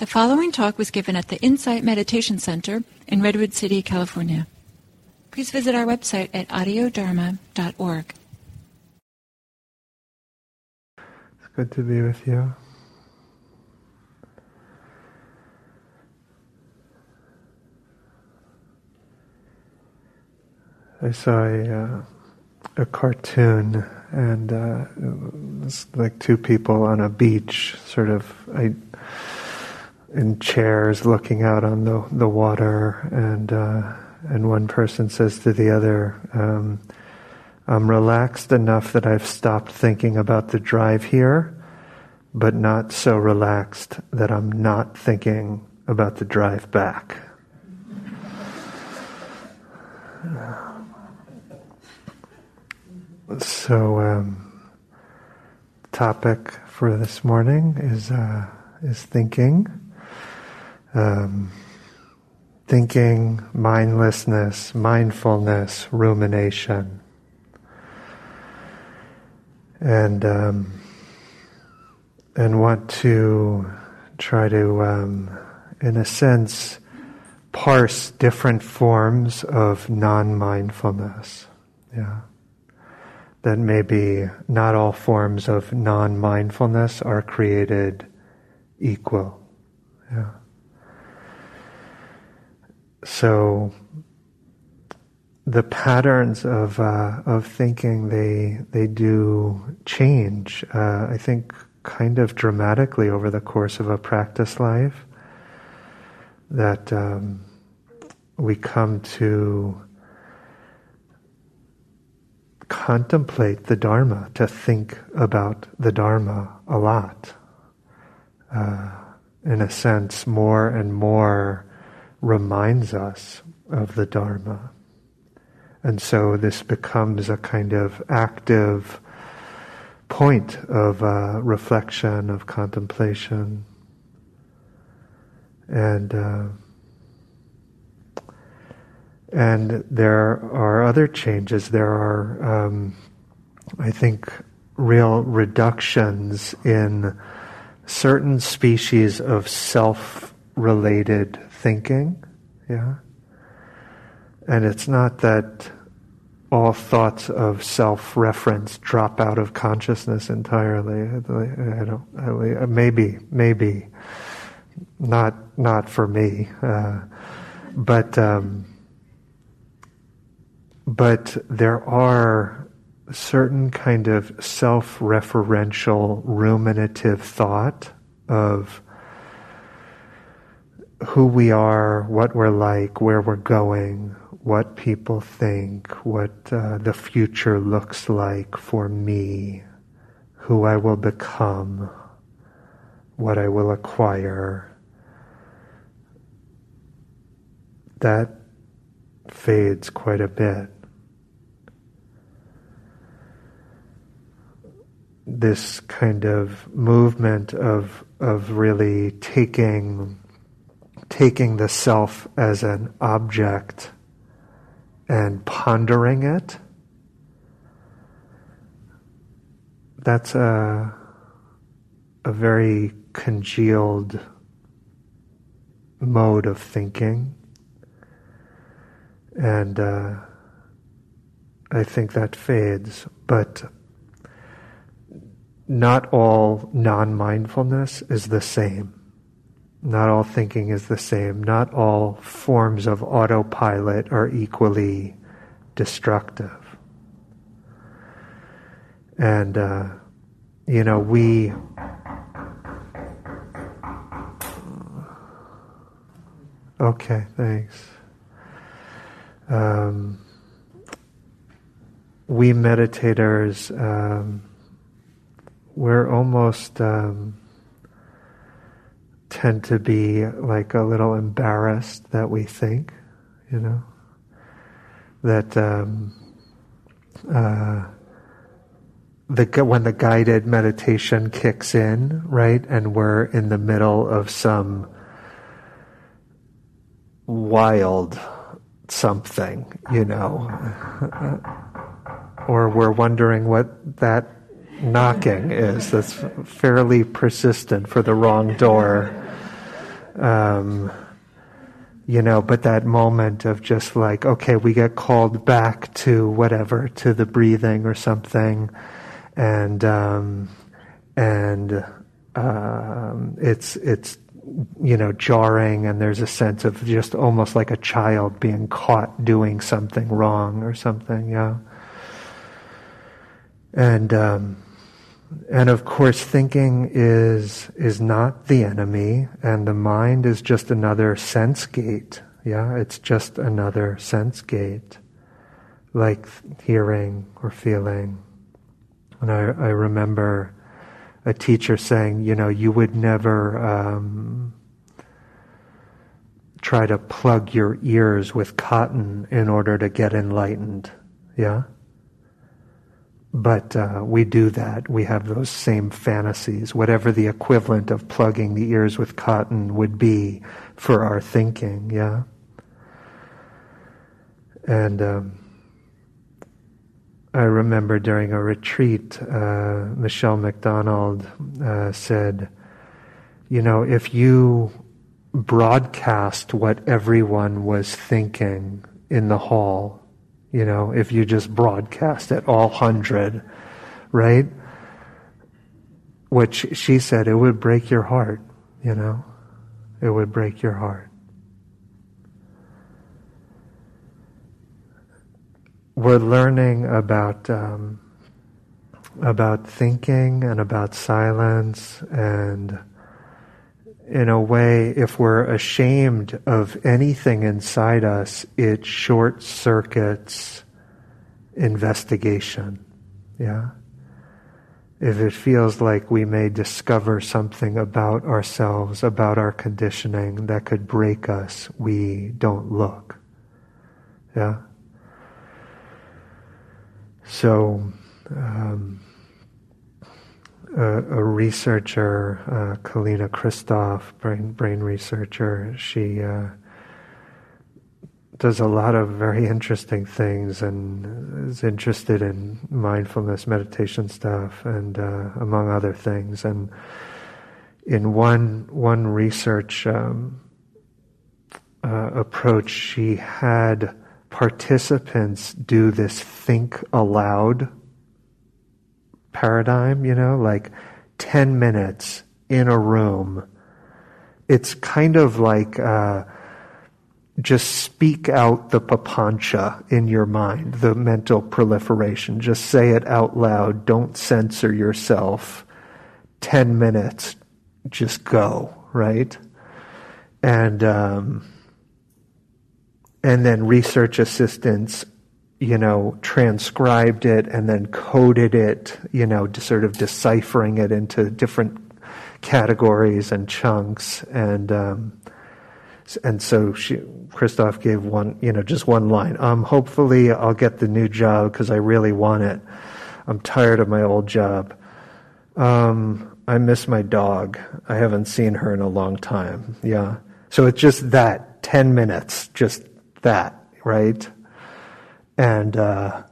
The following talk was given at the Insight Meditation Center in Redwood City, California. Please visit our website at audiodharma.org. It's good to be with you. I saw a, uh, a cartoon, and uh, it was like two people on a beach, sort of. I, in chairs looking out on the, the water, and, uh, and one person says to the other, um, I'm relaxed enough that I've stopped thinking about the drive here, but not so relaxed that I'm not thinking about the drive back. So, um, topic for this morning is uh, is thinking um, thinking, mindlessness, mindfulness, rumination. And, um, and want to try to, um, in a sense, parse different forms of non mindfulness. Yeah. That maybe not all forms of non mindfulness are created equal. Yeah. So the patterns of uh, of thinking they they do change. Uh, I think kind of dramatically over the course of a practice life. That um, we come to contemplate the Dharma, to think about the Dharma a lot. Uh, in a sense, more and more reminds us of the Dharma. And so this becomes a kind of active point of uh, reflection, of contemplation. And, uh, and there are other changes. There are, um, I think, real reductions in certain species of self related thinking, yeah? And it's not that all thoughts of self-reference drop out of consciousness entirely. I don't. I, maybe, maybe, not not for me, uh, but um, but there are certain kind of self-referential ruminative thought of who we are, what we're like, where we're going, what people think, what uh, the future looks like for me, who I will become, what I will acquire. That fades quite a bit. This kind of movement of of really taking taking the self as an object and pondering it, that's a, a very congealed mode of thinking. And uh, I think that fades, but not all non mindfulness is the same. Not all thinking is the same. Not all forms of autopilot are equally destructive. And, uh, you know, we. Okay, thanks. Um, we meditators, um, we're almost. Um, tend to be like a little embarrassed that we think, you know, that um, uh, the when the guided meditation kicks in, right, and we're in the middle of some wild something, you know, or we're wondering what that knocking is that's fairly persistent for the wrong door. Um, you know, but that moment of just like, okay, we get called back to whatever, to the breathing or something, and um, and um, it's it's you know jarring, and there's a sense of just almost like a child being caught doing something wrong or something, yeah. And um, and of course, thinking is is not the enemy, and the mind is just another sense gate. Yeah, it's just another sense gate, like hearing or feeling. And I, I remember a teacher saying, you know, you would never um, try to plug your ears with cotton in order to get enlightened. Yeah? But uh, we do that. We have those same fantasies, whatever the equivalent of plugging the ears with cotton would be for our thinking, yeah? And um, I remember during a retreat, uh, Michele McDonald uh, said, You know, if you broadcast what everyone was thinking in the hall, you know, if you just broadcast it, all hundred, right? Which she said, it would break your heart, you know? It would break your heart. We're learning about um, about thinking and about silence and in a way, if we're ashamed of anything inside us, it short circuits investigation. Yeah? If it feels like we may discover something about ourselves, about our conditioning that could break us, we don't look. Yeah? So, um, a, a researcher, uh, Kalina Christoff, brain brain researcher. She uh, does a lot of very interesting things and is interested in mindfulness meditation stuff and uh, among other things. And in one one research um, uh, approach, she had participants do this think aloud paradigm, you know, like 10 minutes in a room. It's kind of like uh, just speak out the papancha in your mind, the mental proliferation. Just say it out loud. Don't censor yourself. 10 minutes, just go, right? And, um, and then research assistants you know, transcribed it and then coded it, you know, sort of deciphering it into different categories and chunks. And, um, and so she, Christoff gave one, you know, just one line. Um, hopefully I'll get the new job because I really want it. I'm tired of my old job. Um, I miss my dog. I haven't seen her in a long time. Yeah. So it's just that 10 minutes, just that, right? And uh,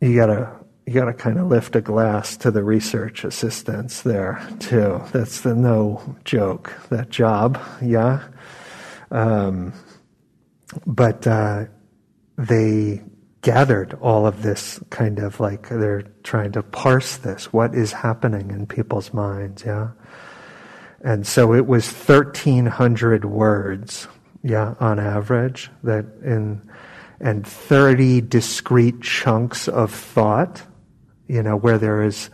you gotta you gotta kind of lift a glass to the research assistants there too. That's the no joke. That job, yeah. Um, but uh, they gathered all of this kind of like they're trying to parse this. What is happening in people's minds, yeah. And so it was 1,300 words yeah, on average, that in and 30 discrete chunks of thought, you know, where there is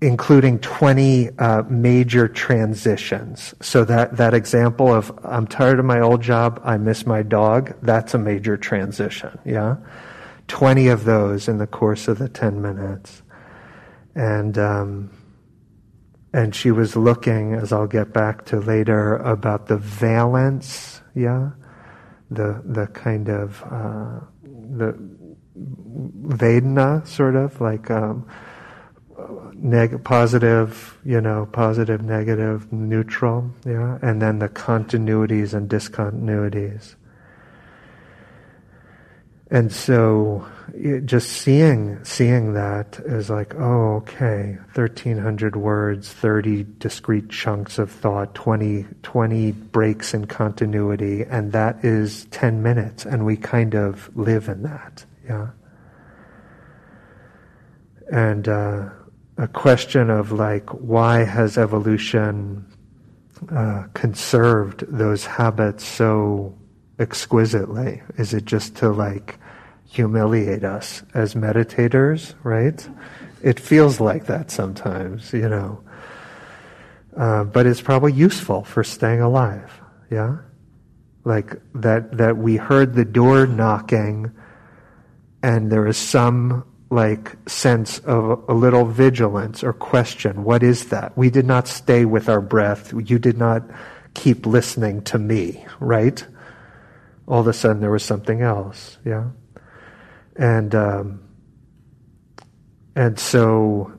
including 20 uh, major transitions. So that, that example of I'm tired of my old job, I miss my dog, that's a major transition, yeah? 20 of those in the course of the 10 minutes. And, um, and she was looking, as I'll get back to later, about the valence, yeah, the the kind of uh, the Vedana, sort of like um, neg- positive, you know, positive, negative, neutral, yeah, and then the continuities and discontinuities. And so it, just seeing seeing that is like, oh, okay, thirteen hundred words, thirty discrete chunks of thought, 20, 20 breaks in continuity, and that is ten minutes, and we kind of live in that, yeah. And uh, a question of like, why has evolution uh, conserved those habits so exquisitely? Is it just to like humiliate us as meditators, right? It feels like that sometimes, you know. Uh, but it's probably useful for staying alive, yeah? Like that, that we heard the door knocking and there is some like sense of a little vigilance or question. What is that? We did not stay with our breath. You did not keep listening to me, right? All of a sudden there was something else, yeah? And um, and so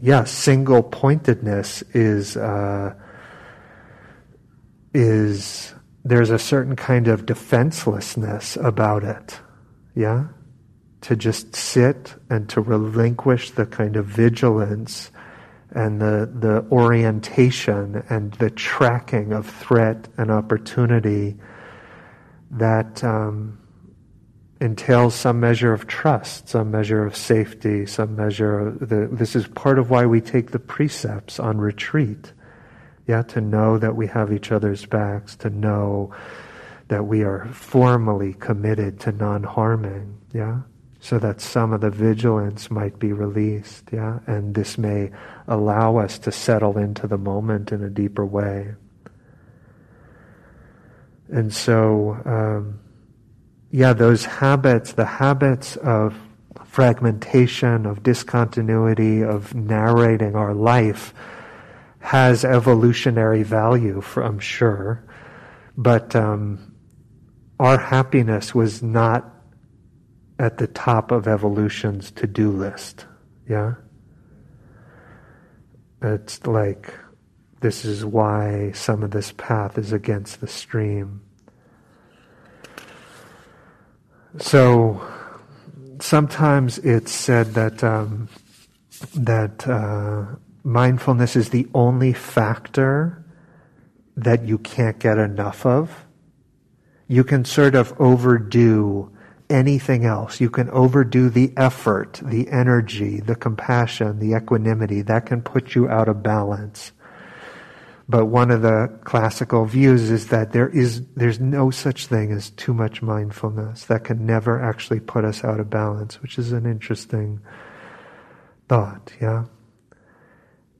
yeah, single pointedness is uh, is there's a certain kind of defenselessness about it, yeah, to just sit and to relinquish the kind of vigilance and the the orientation and the tracking of threat and opportunity that. Um, entails some measure of trust, some measure of safety, some measure of the, this is part of why we take the precepts on retreat. Yeah, to know that we have each other's backs, to know that we are formally committed to non-harming, yeah? So that some of the vigilance might be released, yeah? And this may allow us to settle into the moment in a deeper way. And so, um, yeah, those habits, the habits of fragmentation, of discontinuity, of narrating our life has evolutionary value, for, I'm sure. But um, our happiness was not at the top of evolution's to do list. Yeah? It's like, this is why some of this path is against the stream. So sometimes it's said that um, that uh, mindfulness is the only factor that you can't get enough of. You can sort of overdo anything else. You can overdo the effort, the energy, the compassion, the equanimity. That can put you out of balance. But one of the classical views is that there is there's no such thing as too much mindfulness that can never actually put us out of balance, which is an interesting thought, yeah.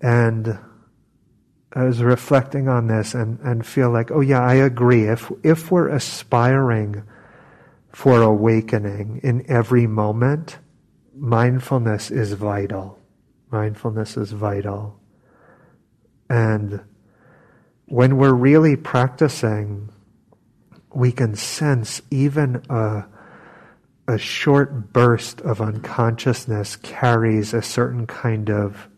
And I was reflecting on this and, and feel like, oh yeah, I agree. If if we're aspiring for awakening in every moment, mindfulness is vital. Mindfulness is vital. And when we're really practicing, we can sense even a, a short burst of unconsciousness carries a certain kind of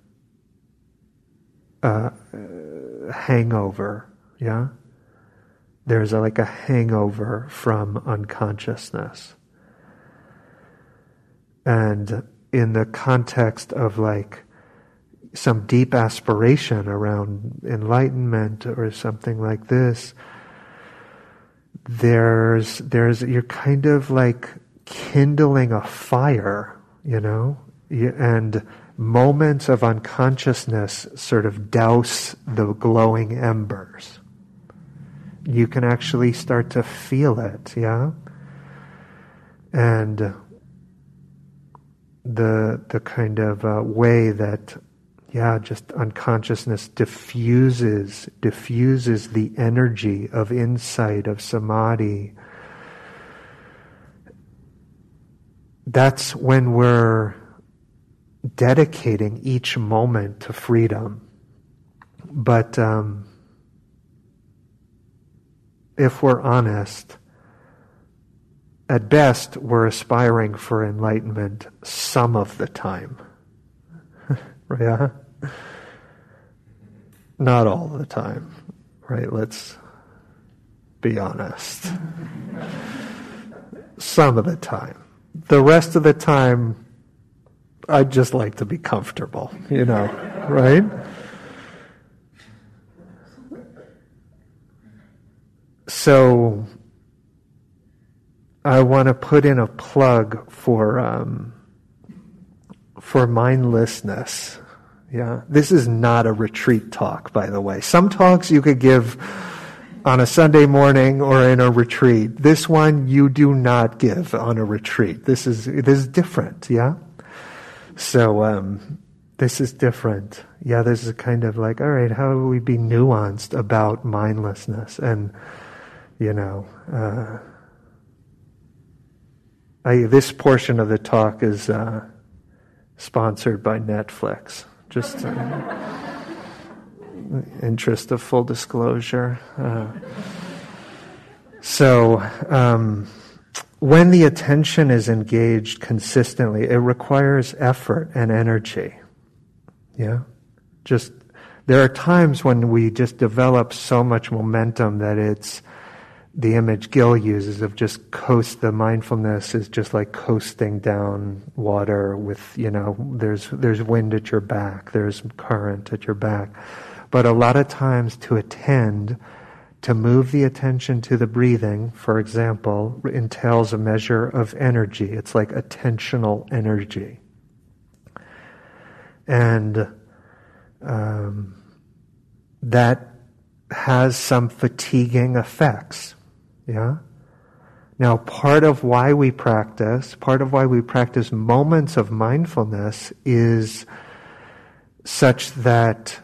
uh, hangover. Yeah? There's a, like a hangover from unconsciousness. And in the context of like some deep aspiration around enlightenment or something like this, there's there's you're kind of like kindling a fire, you know, and moments of unconsciousness sort of douse the glowing embers. You can actually start to feel it, yeah, and the the kind of uh, way that yeah, just unconsciousness diffuses, diffuses the energy of insight, of samadhi. That's when we're dedicating each moment to freedom. But um, if we're honest, at best, we're aspiring for enlightenment some of the time. yeah? Not all the time, right? Let's be honest. Some of the time, the rest of the time, I'd just like to be comfortable, you know, right? So, I want to put in a plug for um, for mindlessness. Yeah, this is not a retreat talk, by the way. Some talks you could give on a Sunday morning or in a retreat. This one you do not give on a retreat. This is this is different. Yeah. So um, this is different. Yeah, this is kind of like, all right, how do we be nuanced about mindlessness and you know. Uh, I, this portion of the talk is uh, sponsored by Netflix. Just interest of full disclosure. Uh, so, um, when the attention is engaged consistently, it requires effort and energy. Yeah, just there are times when we just develop so much momentum that it's the image Gil uses of just coast the mindfulness is just like coasting down water with you know there's there's wind at your back there's current at your back. But a lot of times to attend to move the attention to the breathing for example entails a measure of energy. It's like attentional energy. And um, that has some fatiguing effects yeah? Now, part of why we practice, part of why we practice moments of mindfulness is such that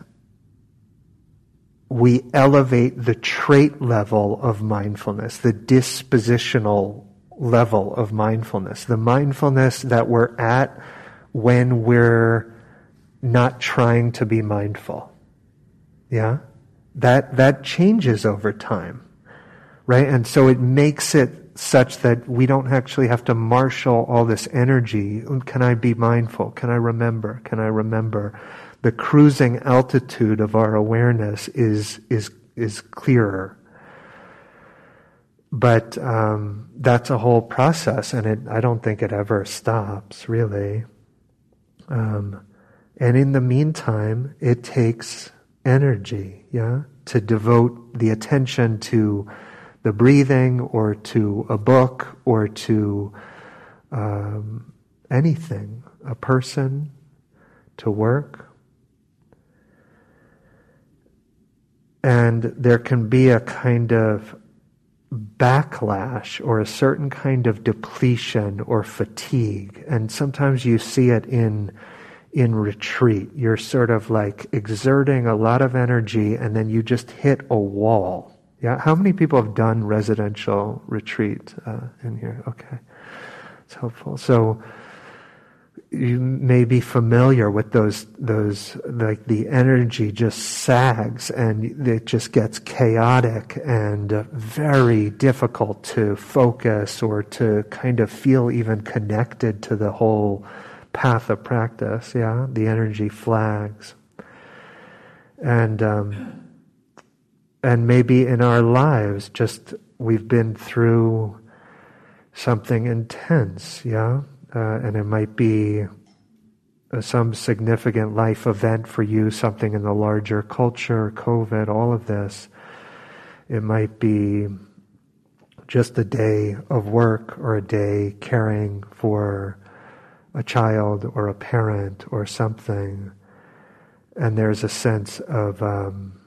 we elevate the trait level of mindfulness, the dispositional level of mindfulness, the mindfulness that we're at when we're not trying to be mindful. Yeah? That, that changes over time right? And so it makes it such that we don't actually have to marshal all this energy. Can I be mindful? Can I remember? Can I remember? The cruising altitude of our awareness is is is clearer. But um, that's a whole process, and it, I don't think it ever stops, really. Um, and in the meantime, it takes energy, yeah, to devote the attention to the breathing or to a book or to um, anything, a person, to work. And there can be a kind of backlash or a certain kind of depletion or fatigue. And sometimes you see it in in retreat. You're sort of like exerting a lot of energy and then you just hit a wall. Yeah, how many people have done residential retreat uh, in here? Okay, it's helpful. So you may be familiar with those those like the energy just sags and it just gets chaotic and uh, very difficult to focus or to kind of feel even connected to the whole path of practice. Yeah, the energy flags and. Um, and maybe in our lives, just we've been through something intense, yeah? Uh, and it might be uh, some significant life event for you, something in the larger culture, COVID, all of this. It might be just a day of work or a day caring for a child or a parent or something. And there's a sense of, um,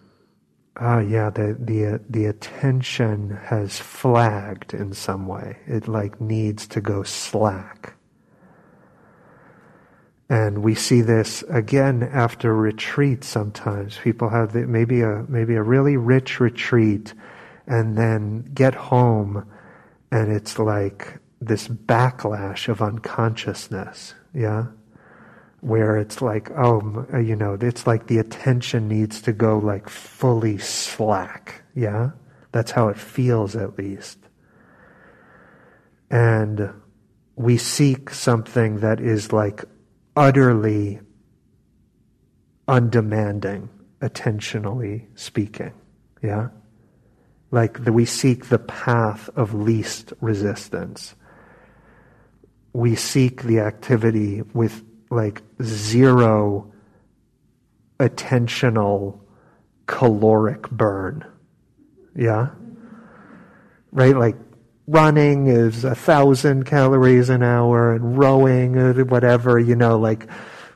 ah, yeah, the, the, the attention has flagged in some way. It like needs to go slack. And we see this again after retreat sometimes. People have the, maybe a, maybe a really rich retreat and then get home and it's like this backlash of unconsciousness. Yeah? Where it's like, oh, uh, you know, it's like the attention needs to go like fully slack. Yeah? That's how it feels at least. And we seek something that is like utterly undemanding, attentionally speaking. Yeah? Like the, we seek the path of least resistance we seek the activity with like zero attentional caloric burn. Yeah? Right? Like running is a thousand calories an hour and rowing whatever, you know, like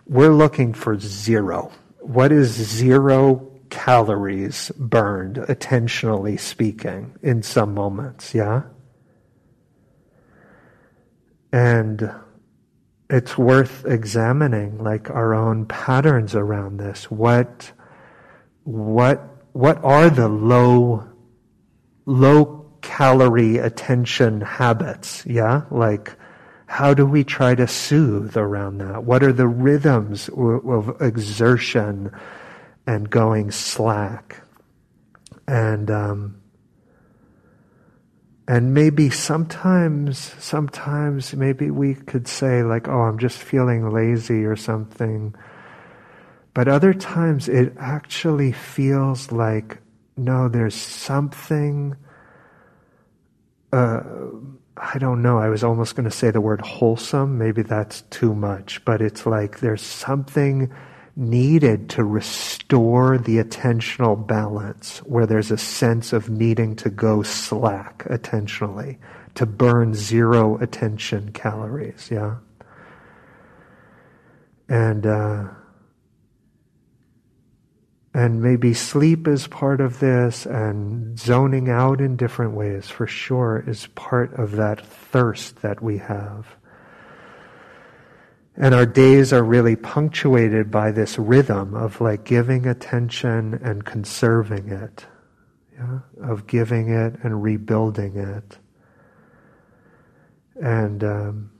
we're looking for zero. What is zero calories burned, attentionally speaking, in some moments? Yeah? And it's worth examining like our own patterns around this. What what what are the low low calorie attention habits? Yeah? Like how do we try to soothe around that? What are the rhythms of exertion and going slack? And um, and maybe sometimes, sometimes maybe we could say like, oh, I'm just feeling lazy or something. But other times it actually feels like, no, there's something, uh, I don't know, I was almost going to say the word wholesome. Maybe that's too much, but it's like there's something needed to restore the attentional balance where there's a sense of needing to go slack attentionally, to burn zero attention calories, yeah? And, uh, and maybe sleep is part of this, and zoning out in different ways for sure is part of that thirst that we have. And our days are really punctuated by this rhythm of like giving attention and conserving it, yeah? of giving it and rebuilding it. And um,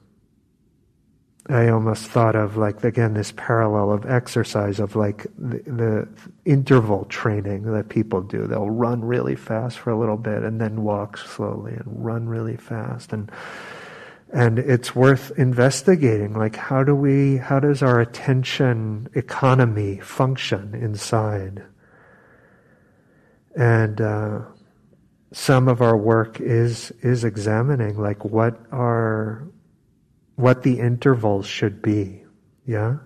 I almost thought of like again this parallel of exercise of like the, the, interval training that people do. They'll run really fast for a little bit and then walk slowly and run really fast and and it's worth investigating like how do we how does our attention economy function inside? And uh, some of our work is is examining like what are what the intervals should be yeah?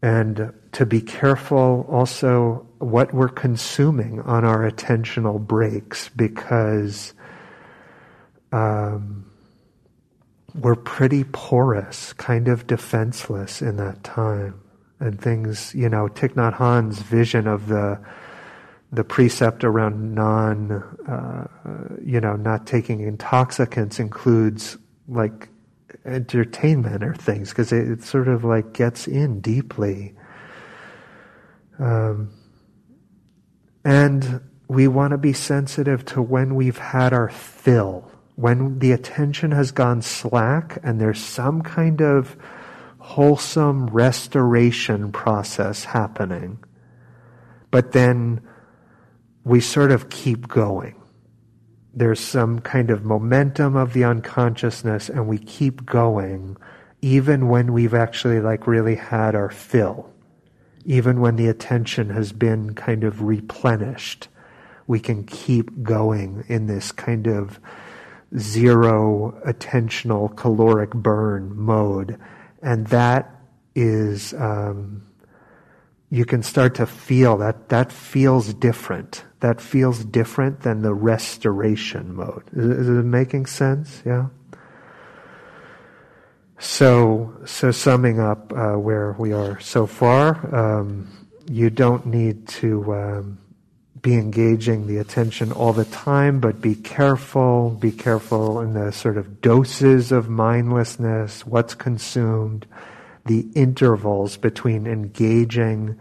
And to be careful also what we're consuming on our attentional breaks because um, we're pretty porous, kind of defenseless in that time. And things, you know, Thich Nhat Hanh's vision of the the precept around non, uh, you know, not taking intoxicants includes like entertainment or things because it, it, sort of like gets in deeply. Um, and we want to be sensitive to when we've had our fill when the attention has gone slack and there's some kind of wholesome restoration process happening, but then we sort of keep going. There's some kind of momentum of the unconsciousness and we keep going even when we've actually like really had our fill. Even when the attention has been kind of replenished, we can keep going in this kind of zero attentional caloric burn mode. And that is, um, you can start to feel that that feels different. That feels different than the restoration mode. Is, it making sense? Yeah. So, so summing up uh, where we are so far, um, you don't need to um, be engaging the attention all the time, but be careful, be careful in the sort of doses of mindlessness, what's consumed, the intervals between engaging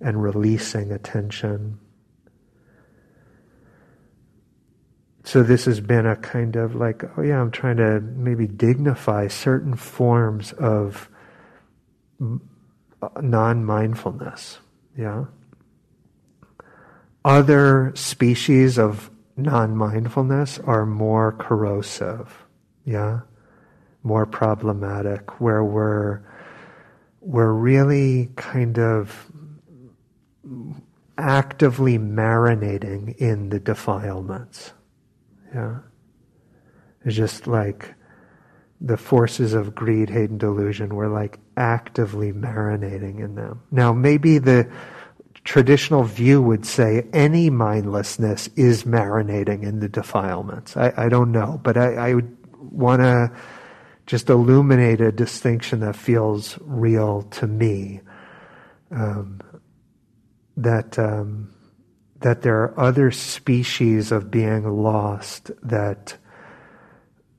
and releasing attention. So this has been a kind of like, oh yeah, I'm trying to maybe dignify certain forms of uh, non-mindfulness. Yeah other species of non mindfulness are more corrosive, yeah, more problematic, where we're we're really kind of actively marinating in the defilements. Yeah. It's just like the forces of greed, hate, and delusion, we're like actively marinating in them. Now, maybe the traditional view would say any mindlessness is marinating in the defilements. I, I don't know, but I, I would want to just illuminate a distinction that feels real to me. Um, that um, that there are other species of being lost that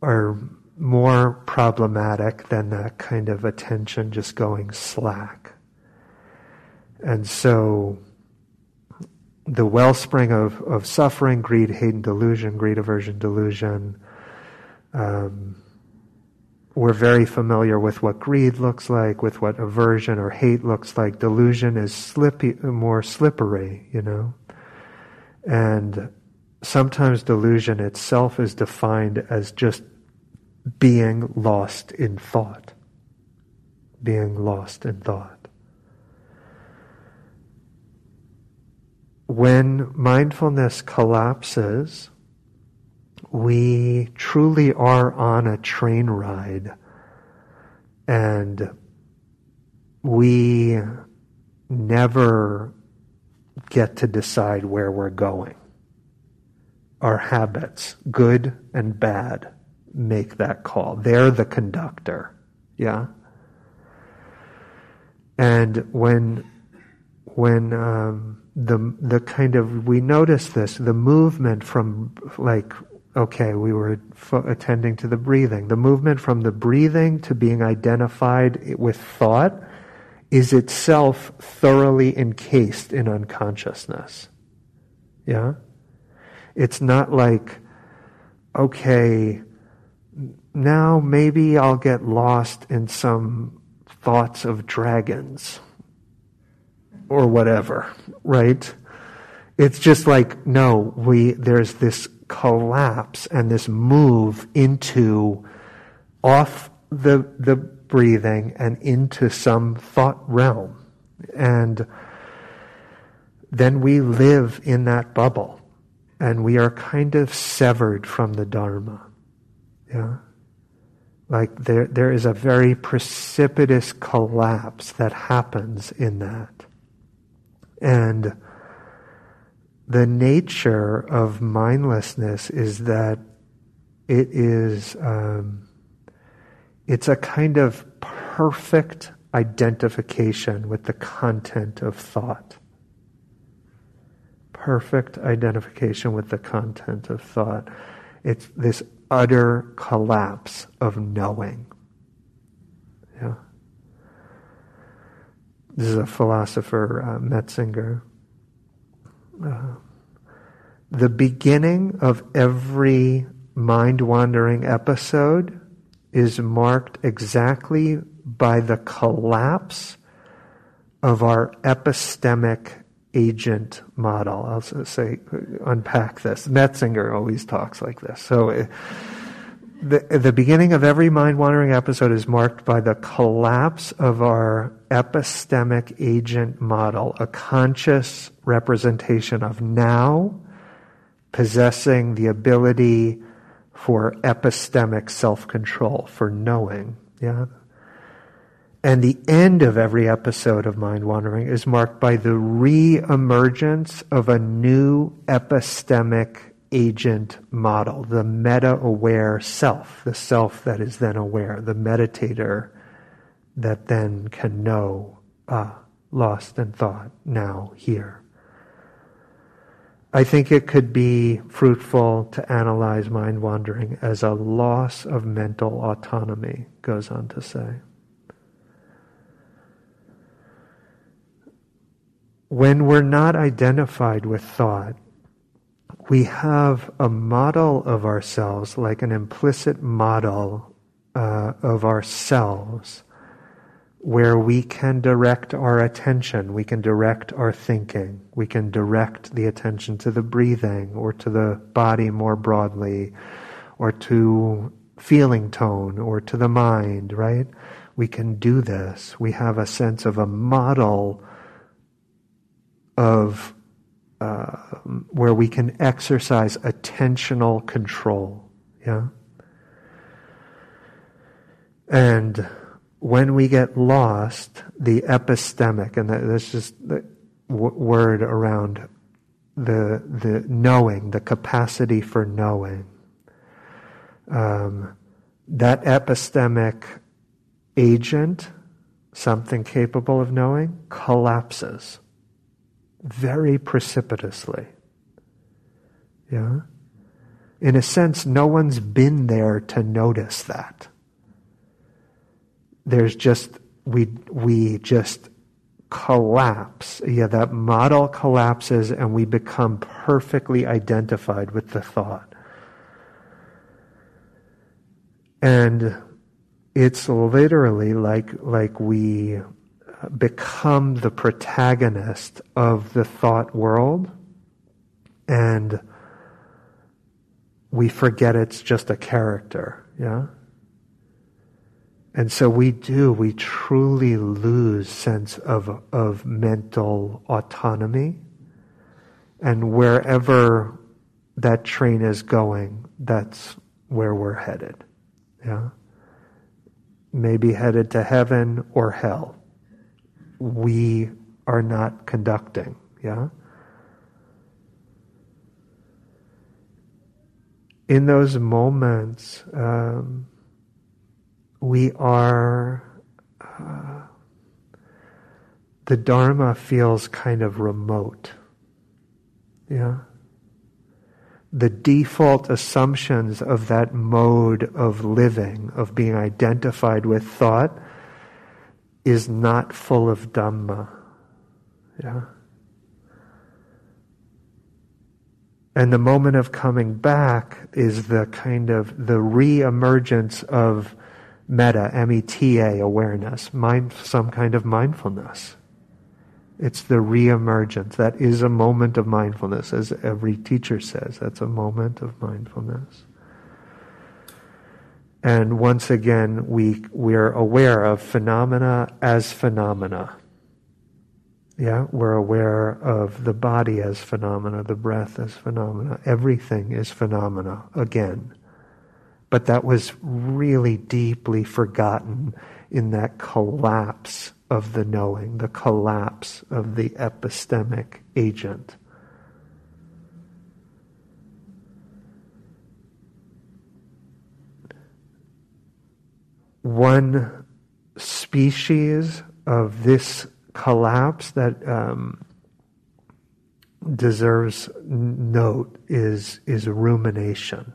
are more problematic than that kind of attention just going slack. And so the wellspring of, of suffering, greed, hate, and delusion, greed, aversion, delusion, um, we're very familiar with what greed looks like, with what aversion or hate looks like. Delusion is slippy, more slippery, you know. And sometimes delusion itself is defined as just being lost in thought. Being lost in thought. When mindfulness collapses, we truly are on a train ride and we never get to decide where we're going. Our habits, good and bad, make that call. They're the conductor. Yeah? And when when um, the the kind of we notice this the movement from like okay we were f- attending to the breathing. The movement from the breathing to being identified with thought is itself thoroughly encased in unconsciousness. Yeah? It's not like okay now maybe I'll get lost in some thoughts of dragons or whatever, right? It's just like, no, we, there's this collapse and this move into off the, the breathing and into some thought realm. And then we live in that bubble and we are kind of severed from the Dharma. Yeah. Like there, there is a very precipitous collapse that happens in that. And the nature of mindlessness is that it is, um, it's a kind of perfect identification with the content of thought. Perfect identification with the content of thought. It's this utter collapse of knowing. This is a philosopher, uh, Metzinger. Uh, the beginning of every mind wandering episode is marked exactly by the collapse of our epistemic agent model. I'll say, unpack this. Metzinger always talks like this. So, uh, the, the beginning of every mind wandering episode is marked by the collapse of our epistemic agent model, a conscious representation of now possessing the ability for epistemic self control, for knowing. Yeah? And the end of every episode of Mind Wandering is marked by the re emergence of a new epistemic agent model, the meta aware self, the self that is then aware, the meditator that then can know, ah, lost in thought, now, here. I think it could be fruitful to analyze mind wandering as a loss of mental autonomy, goes on to say. when we're not identified with thought, we have a model of ourselves, like an implicit model uh, of ourselves, where we can direct our attention, we can direct our thinking, we can direct the attention to the breathing or to the body more broadly, or to feeling tone or to the mind, right? We can do this. We have a sense of a model of uh, where we can exercise attentional control. Yeah. And when we get lost, the epistemic, and that's just the word around the, the knowing, the capacity for knowing, um, that epistemic agent, something capable of knowing, collapses very precipitously. Yeah? In a sense, no one's been there to notice that. There's just, we, we just collapse. Yeah, that model collapses and we become perfectly identified with the thought. And it's literally like, like we become the protagonist of the thought world and we forget it's just a character, yeah? And so we do, we truly lose sense of, of mental autonomy. And wherever that train is going, that's where we're headed. Yeah? Maybe headed to heaven or hell. We are not conducting. Yeah? in those moments, um, we are, uh, the Dharma feels kind of remote. Yeah? The default assumptions of that mode of living, of being identified with thought, is not full of Dhamma. Yeah? And the moment of coming back is the kind of the re-emergence of meta, M-E-T-A awareness, mind, some kind of mindfulness. It's the re-emergence. That is a moment of mindfulness, as every teacher says. That's a moment of mindfulness. And once again, we, we're aware of phenomena as phenomena. Yeah, we're aware of the body as phenomena, the breath as phenomena. Everything is phenomena again. But that was really deeply forgotten in that collapse of the knowing, the collapse of the epistemic agent. One species of this collapse that um, deserves note is is rumination.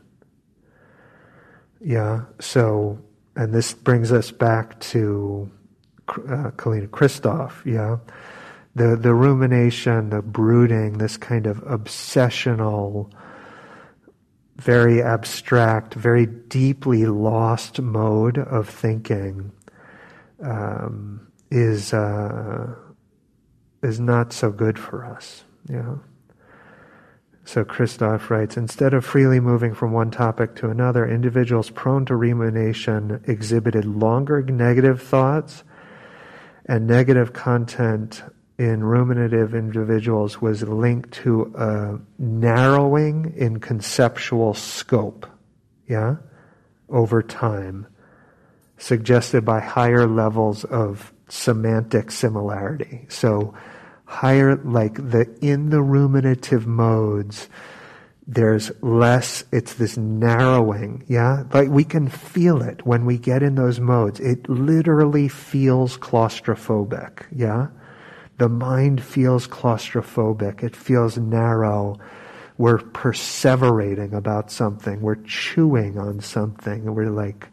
Yeah. So, and this brings us back to uh, Kalina Christoff. Yeah. The the rumination, the brooding, this kind of obsessional, very abstract, very deeply lost mode of thinking. Um, is uh, is not so good for us. You know? So Christoff writes, instead of freely moving from one topic to another, individuals prone to rumination exhibited longer negative thoughts, and negative content in ruminative individuals was linked to a narrowing in conceptual scope, yeah, over time, suggested by higher levels of semantic similarity. So higher, like the, in the ruminative modes, there's less, it's this narrowing, yeah? Like we can feel it when we get in those modes. It literally feels claustrophobic, yeah? The mind feels claustrophobic. It feels narrow. We're perseverating about something. We're chewing on something. We're like,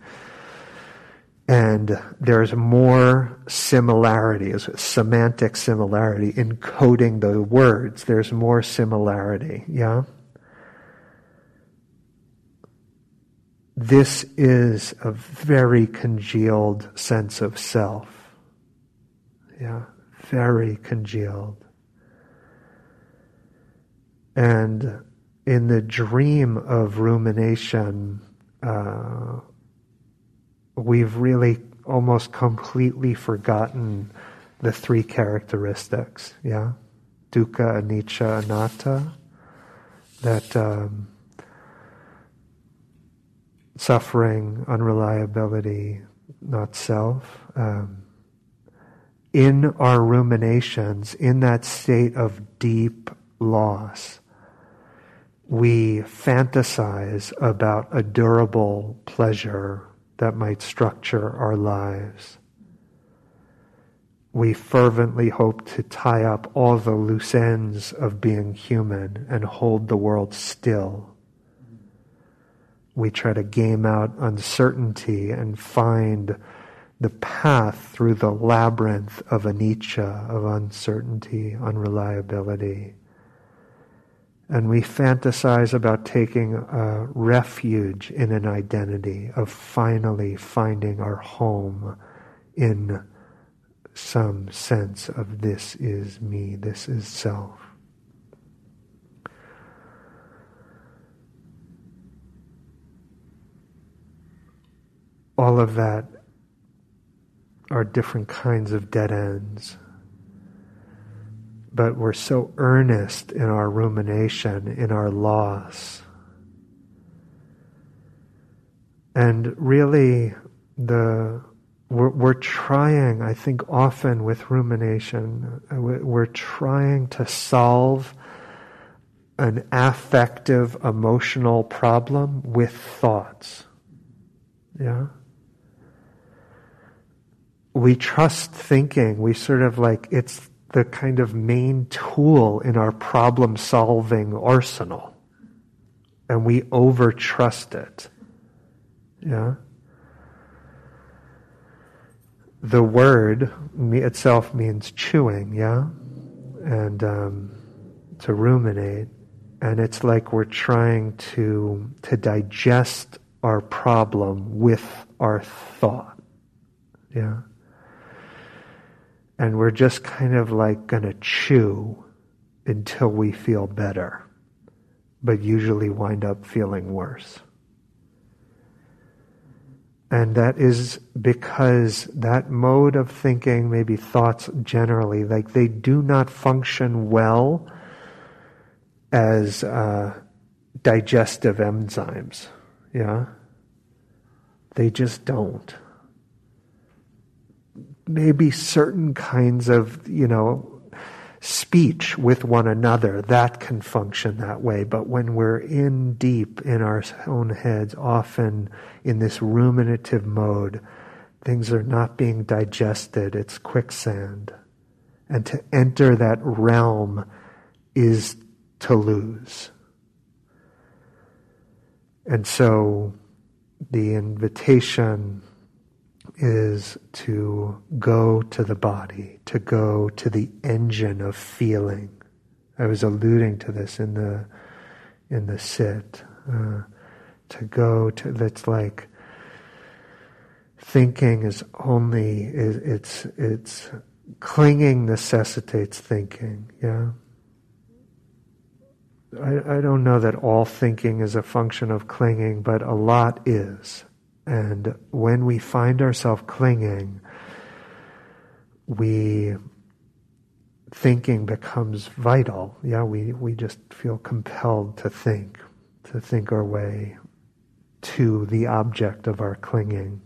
and there's more similarities, semantic similarity, encoding the words. There's more similarity, yeah? This is a very congealed sense of self. Yeah, very congealed. And in the dream of rumination, uh, we've really almost completely forgotten the three characteristics, yeah? Dukkha, anicca, anatta. That um, suffering, unreliability, not self. Um, in our ruminations, in that state of deep loss, we fantasize about a durable pleasure that might structure our lives. We fervently hope to tie up all the loose ends of being human and hold the world still. We try to game out uncertainty and find the path through the labyrinth of anicca, of uncertainty, unreliability. And we fantasize about taking a refuge in an identity, of finally finding our home in some sense of this is me, this is self. All of that are different kinds of dead ends but we're so earnest in our rumination, in our loss. And really, the we're, we're, trying, I think, often with rumination, uh, we're trying to solve an affective, emotional problem with thoughts. Yeah? We trust thinking. We sort of like, it's the kind of main tool in our problem solving arsenal. And we over trust it. Yeah? The word itself means chewing, yeah? And um, to ruminate. And it's like we're trying to, to digest our problem with our thought. Yeah? And we're just kind of like going to chew until we feel better, but usually wind up feeling worse. And that is because that mode of thinking, maybe thoughts generally, like they do not function well as uh, digestive enzymes. Yeah? They just don't maybe certain kinds of, you know, speech with one another, that can function that way. But when we're in deep in our own heads, often in this ruminative mode, things are not being digested, it's quicksand. And to enter that realm is to lose. And so the invitation is to go to the body, to go to the engine of feeling. I was alluding to this in the in the sit. Uh, to go to that's like thinking is only it's it's clinging necessitates thinking. Yeah. I, I don't know that all thinking is a function of clinging, but a lot is. And when we find ourselves clinging, we thinking becomes vital. Yeah, we, we just feel compelled to think, to think our way to the object of our clinging.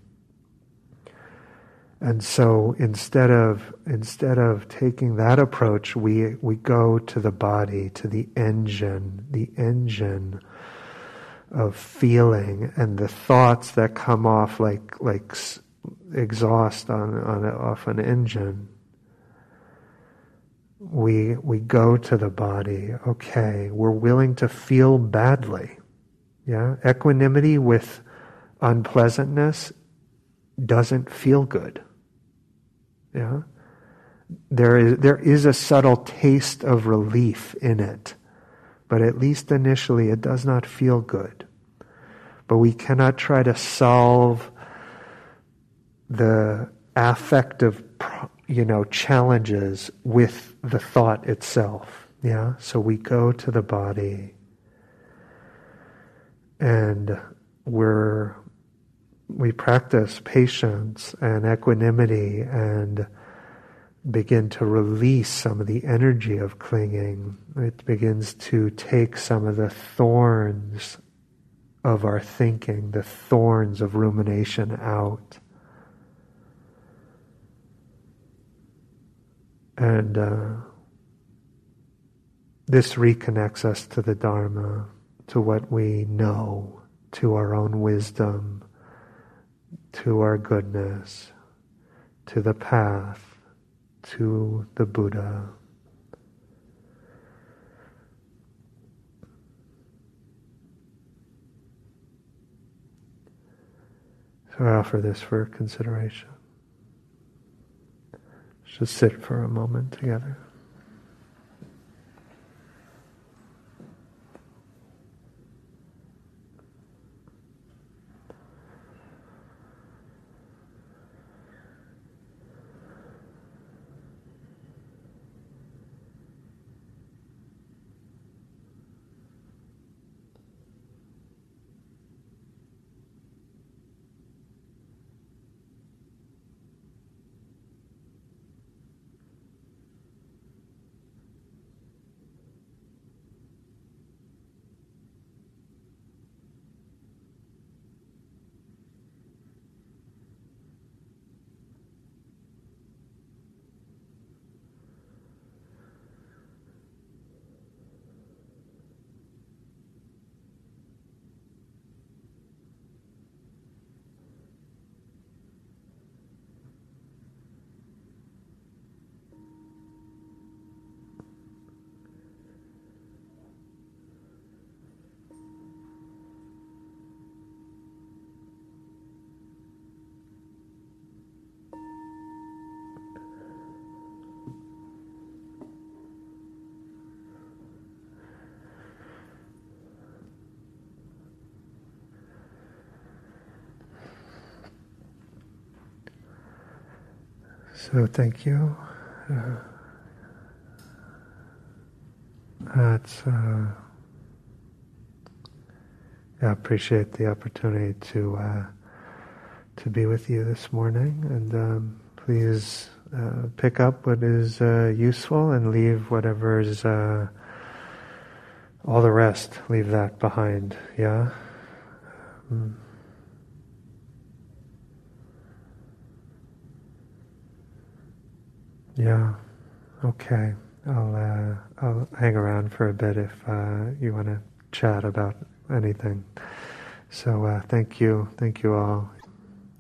And so instead of instead of taking that approach, we we go to the body, to the engine, the engine of feeling and the thoughts that come off like like exhaust on on off an engine. We we go to the body. Okay, we're willing to feel badly. Yeah, equanimity with unpleasantness doesn't feel good. Yeah, there is there is a subtle taste of relief in it but at least initially it does not feel good. But we cannot try to solve the affective, you know, challenges with the thought itself. Yeah? So we go to the body and we're we practice patience and equanimity and begin to release some of the energy of clinging. It begins to take some of the thorns of our thinking, the thorns of rumination out. And uh, this reconnects us to the Dharma, to what we know, to our own wisdom, to our goodness, to the path to the Buddha. So I offer this for consideration. Let's just sit for a moment together. So thank you. Uh, that's. Uh, I appreciate the opportunity to uh, to be with you this morning, and um, please uh, pick up what is uh, useful and leave whatever is uh, all the rest. Leave that behind. Yeah. Mm. Yeah. Okay. I'll uh, I'll hang around for a bit if uh, you want to chat about anything. So uh, thank you, thank you all.